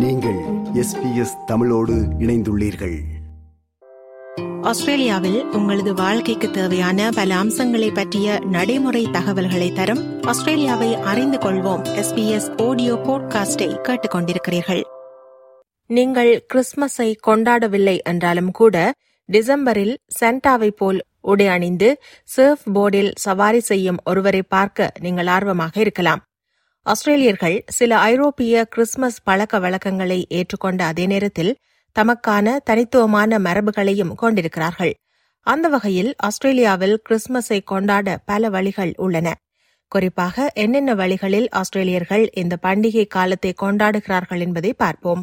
நீங்கள் எஸ்பிஎஸ் தமிழோடு இணைந்துள்ளீர்கள். ஆஸ்திரேலியாவில் உங்களது வாழ்க்கைக்கு தேவையான பல அம்சங்களை பற்றிய நடைமுறை தகவல்களை தரும் ஆஸ்திரேலியாவை அறிந்து கொள்வோம். எஸ்பிஎஸ் ஆடியோ போட்காஸ்டை கேட்டுக்கொண்டிருக்கிறீர்கள். நீங்கள் கிறிஸ்துமஸை கொண்டாடவில்லை என்றாலும் கூட டிசம்பரில் சென்டாவை போல் உடை அணிந்து சர்ஃப் போர்டில் சவாரி செய்யும் ஒருவரை பார்க்க நீங்கள் ஆர்வமாக இருக்கலாம். ஆஸ்திரேலியர்கள் சில ஐரோப்பிய கிறிஸ்துமஸ் பழக்க வழக்கங்களை ஏற்றுக்கொண்ட அதே நேரத்தில் தமக்கான தனித்துவமான மரபுகளையும் கொண்டிருக்கிறார்கள். அந்த வகையில் ஆஸ்திரேலியாவில் கிறிஸ்துமஸை கொண்டாட பல வழிகள் உள்ளன. குறிப்பாக என்னென்ன வழிகளில் ஆஸ்திரேலியர்கள் இந்த பண்டிகை காலத்தை கொண்டாடுகிறார்கள் என்பதை பார்ப்போம்.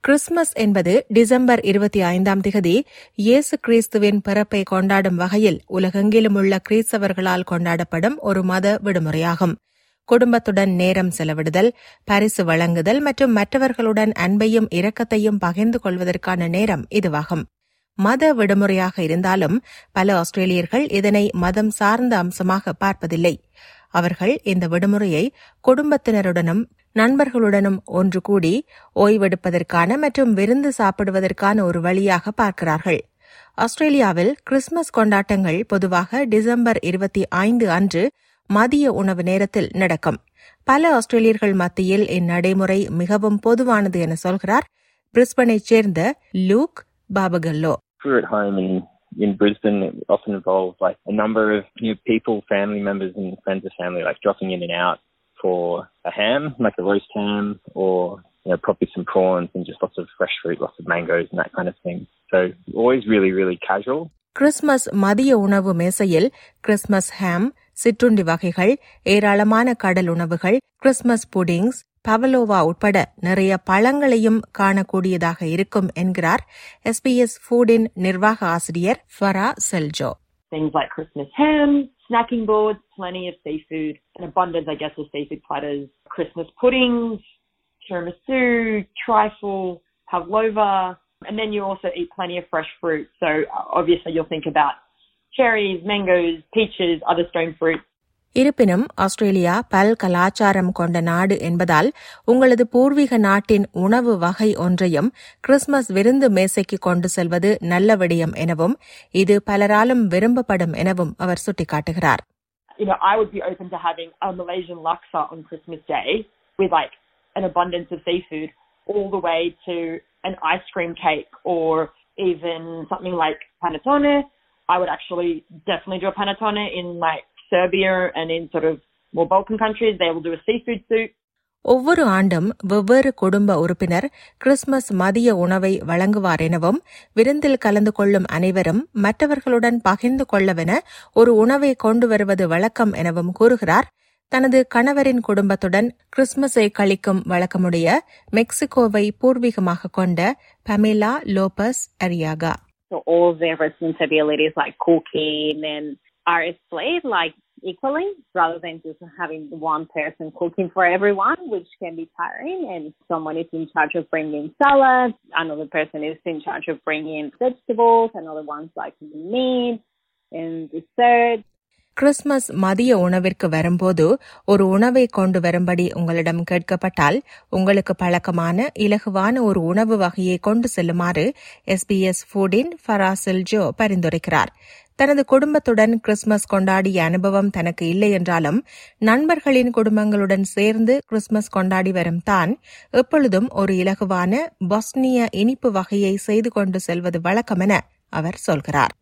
கிறிஸ்துமஸ் என்பது டிசம்பர் இருபத்தி ஐந்தாம் திகதி இயேசு கிறிஸ்துவின் பிறப்பை கொண்டாடும் வகையில் உலகெங்கிலும் உள்ள கிறிஸ்தவர்களால் கொண்டாடப்படும் ஒரு மத விடுமுறையாகும். குடும்பத்துடன் நேரம் செலவிடுதல் பரிசு வழங்குதல் மற்றும் மற்றவர்களுடன் அன்பையும் இரக்கத்தையும் பகிர்ந்து கொள்வதற்கான நேரம் இதுவாகும். மத விடுமுறையாக இருந்தாலும் பல ஆஸ்திரேலியர்கள் இதனை மதம் சார்ந்த அம்சமாக பார்ப்பதில்லை. அவர்கள் இந்த விடுமுறையை குடும்பத்தினருடனும் நண்பர்களுடனும் ஒன்று கூடி ஓய்வெடுப்பதற்கான மற்றும் விருந்து சாப்பிடுவதற்கான ஒரு வழியாக பார்க்கிறார்கள். ஆஸ்திரேலியாவில் கிறிஸ்துமஸ் கொண்டாட்டங்கள் பொதுவாக டிசம்பர் இருபத்தி ஐந்து அன்று மதிய உணவு நேரத்தில் நடக்கும் பல ஆஸ்திரேலியர்கள் மத்தியில் இந்நடைமுறை மிகவும் பொதுவானது என சொல்கிறார் பிரிஸ்பனைச் சேர்ந்த Luke Papagallo We're at home in, Brisbane. It often involves like a number of know, people, family members, and friends of family, like dropping in and out for a ham, like a roast ham, or you know, probably some prawns and just lots of fresh fruit, lots of mangoes and that kind of thing. So always really, really casual. Christmas மதிய உணவு மேசையில் Christmas ஹாம் சிற்றுண்டி வகைகள் ஏராளமான கடல் உணவுகள் Christmas புடிங்ஸ் பவலோவா உட்பட நிறைய பழங்களையும் காணக்கூடியதாக இருக்கும் என்கிறார் எஸ்பிஎஸ் ஃபுடின் நிர்வாக ஆசிரியர் Farah Celjo things like Christmas ham, snacking boards, plenty of seafood, an abundance, I guess, of seafood platters, Christmas puddings, tiramisu, trifle, pavlova, and then you also eat plenty of fresh fruit. So obviously you'll think about cherries, mangoes, peaches, other stone fruits. இருப்பினும் Australia பல் கலாச்சாரம் கொண்ட நாடு என்பதால் உங்களது பூர்வீக நாட்டின் உணவு வகை ஒன்றையும் கிறிஸ்துமஸ் விருந்து மேசைக்கு கொண்டு செல்வது நல்ல விடயம் எனவும் இது பலராலும் விரும்பப்படும் எனவும் அவர் சுட்டிக்காட்டுகிறார் You know, I would be open to having a Malaysian laksa on Christmas Day with like an abundance of seafood all the way to an ice cream cake or even something like panettone. I would actually definitely do a panettone in like Serbia and in sort of more Balkan countries. They will do a seafood soup. ஒவ்வொரு ஆண்டும் வெவ்வேறு குடும்ப உறுப்பினர் Christmas மதிய உணவை வழங்குவார் எனவும் விருந்தில் கலந்து கொள்ளும் அனைவரும் மற்றவர்களுடன் பகிர்ந்து கொள்ளவென ஒரு உணவை கொண்டு வருவது வழக்கம் எனவும் கூறுகிறார் தனது கணவரின் குடும்பத்துடன் கிறிஸ்துமஸை கழிக்கும் வழக்கமுடைய மெக்சிகோவை பூர்வீகமாக கொண்ட Pamela Lopez Arriaga So all their responsibilities like cooking and are split like equally rather than just having one person cooking for everyone, which can be tiring. And someone is in charge of bringing salad, another person is in charge of bringing vegetables, another one's like the meat and dessert. Christmas மதிய உணவிற்கு வரும்போது ஒரு உணவை கொண்டு வரும்படி உங்களிடம் கேட்கப்பட்டால் உங்களுக்கு பழக்கமான இலகுவான ஒரு உணவு வகையை கொண்டு செல்லுமாறு எஸ்பிஎஸ் ஃபுடின் ஃபராசில் ஜோ பரிந்துரைக்கிறார். தனது குடும்பத்துடன் கிறிஸ்துமஸ் கொண்டாடிய அனுபவம் தனக்கு இல்லை என்றாலும் நண்பர்களின் குடும்பங்களுடன் சேர்ந்து கிறிஸ்துமஸ் கொண்டாடி வரும் தான் எப்பொழுதும் ஒரு இலகுவான பொஸ்னிய இனிப்பு வகையை செய்து கொண்டு செல்வது வழக்கமென அவர் சொல்கிறார்.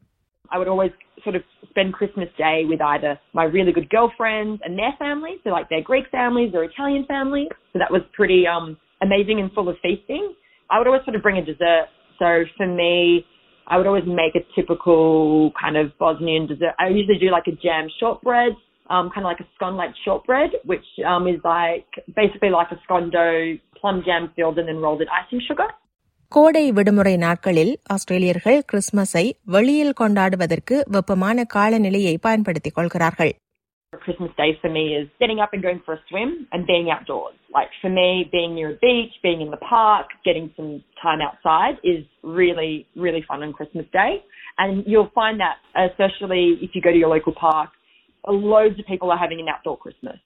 I would always sort of spend Christmas Day with either my really good girlfriends and their families, so like their Greek families or Italian families. So that was pretty um amazing and full of feasting. I would always sort of bring a dessert. So for me, I would always make a typical kind of Bosnian dessert. I usually do like a jam shortbread, um, kind of like a scone-like shortbread, which um, is like basically like a scone dough, plum jam filled and then rolled in icing sugar. கோடை விடுமுறை நாட்களில் ஆஸ்திரேலியர்கள் கிறிஸ்துமஸை வெளியில் கொண்டாடுவதற்கு வெப்பமான காலநிலையை பயன்படுத்திக் கொள்கிறார்கள் Christmas Day for me is getting up and going for a swim and being outdoors. Like for me, being near a beach, being in the park, getting some time outside is really, really fun on Christmas Day. And you'll find that, especially if you go to your local park, loads of people are having an outdoor Christmas.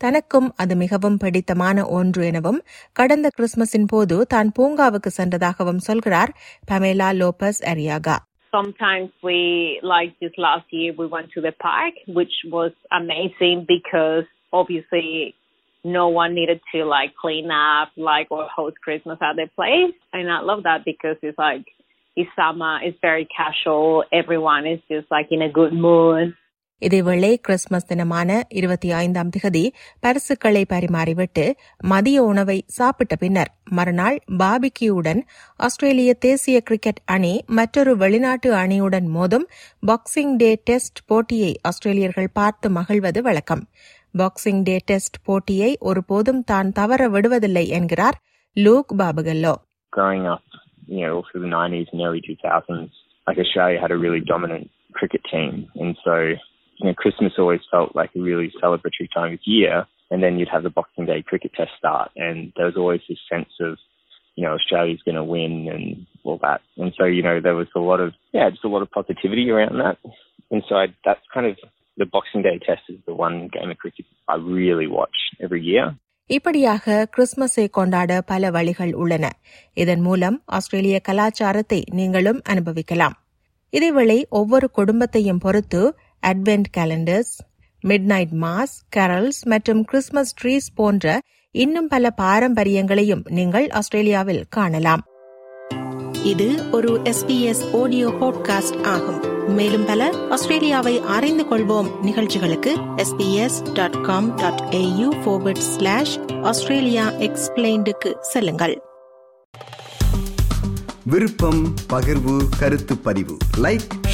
தனக்கும் அது மிகவும் பிடித்தமான ஒன்று எனவும் கடந்த கிறிஸ்துமஸின் போது தான் பூங்காவுக்கு சென்றதாகவும் சொல்கிறார் Pamela Lopez Arriaga Sometimes we, like this last year, we went to the park, which was amazing because obviously no one needed to like clean up, like or host Christmas at their place. And I love that because it's like it's summer, it's very casual, everyone is just like in a good mood. இதேவேளை Christmas தினமான இருபத்தி ஐந்தாம் திகதி பரிசுகளை பரிமாறிவிட்டு மதிய உணவை சாப்பிட்ட பின்னர் மறுநாள் பாபிக்கியுடன் ஆஸ்திரேலிய தேசிய கிரிக்கெட் அணி மற்றொரு வெளிநாட்டு அணியுடன் மோதும் பாக்ஸிங் டே டெஸ்ட் போட்டியை ஆஸ்திரேலியர்கள் பார்த்து மகிழ்வது வழக்கம் பாக்ஸிங் டே டெஸ்ட் போட்டியை ஒருபோதும் தான் தவற விடுவதில்லை என்கிறார் Luke Papagallo you know, through the 90s and early 2000s, like Australia had a really dominant cricket team. And so, you know, Christmas always felt like a really celebratory time of year. And then you'd have the Boxing Day cricket test start. And there was always this sense of, you know, Australia's going to win and all that. And so, you know, there was a lot of, yeah, just a lot of positivity around that. And so I, that's kind of the Boxing Day test is the one game of cricket I really watch every year. இப்படியாக கிறிஸ்துமஸை கொண்டாட பல வழிகள் உள்ளன இதன் மூலம் ஆஸ்திரேலிய கலாச்சாரத்தை நீங்களும் அனுபவிக்கலாம் இதேவேளை ஒவ்வொரு குடும்பத்தையும் பொறுத்து Advent calendars midnight mass carols மற்றும் கிறிஸ்மஸ் ட்ரீஸ் போன்ற இன்னும் பல பாரம்பரியங்களையும் நீங்கள் ஆஸ்திரேலியாவில் காணலாம். இது ஒரு எஸ்பிஎஸ் ஆடியோ பாட்காஸ்ட் ஆகும். மேலும் பல ஆஸ்திரேலியாவை அறிந்து கொள்வோம் நிகழ்ச்சிகளுக்கு SBS dot com dot AU forward slash Australia எக்ஸ்பிளைண்டுக்கு செல்லுங்கள். விருப்பம் பகிர்வு கருத்து பதிவு. லைக்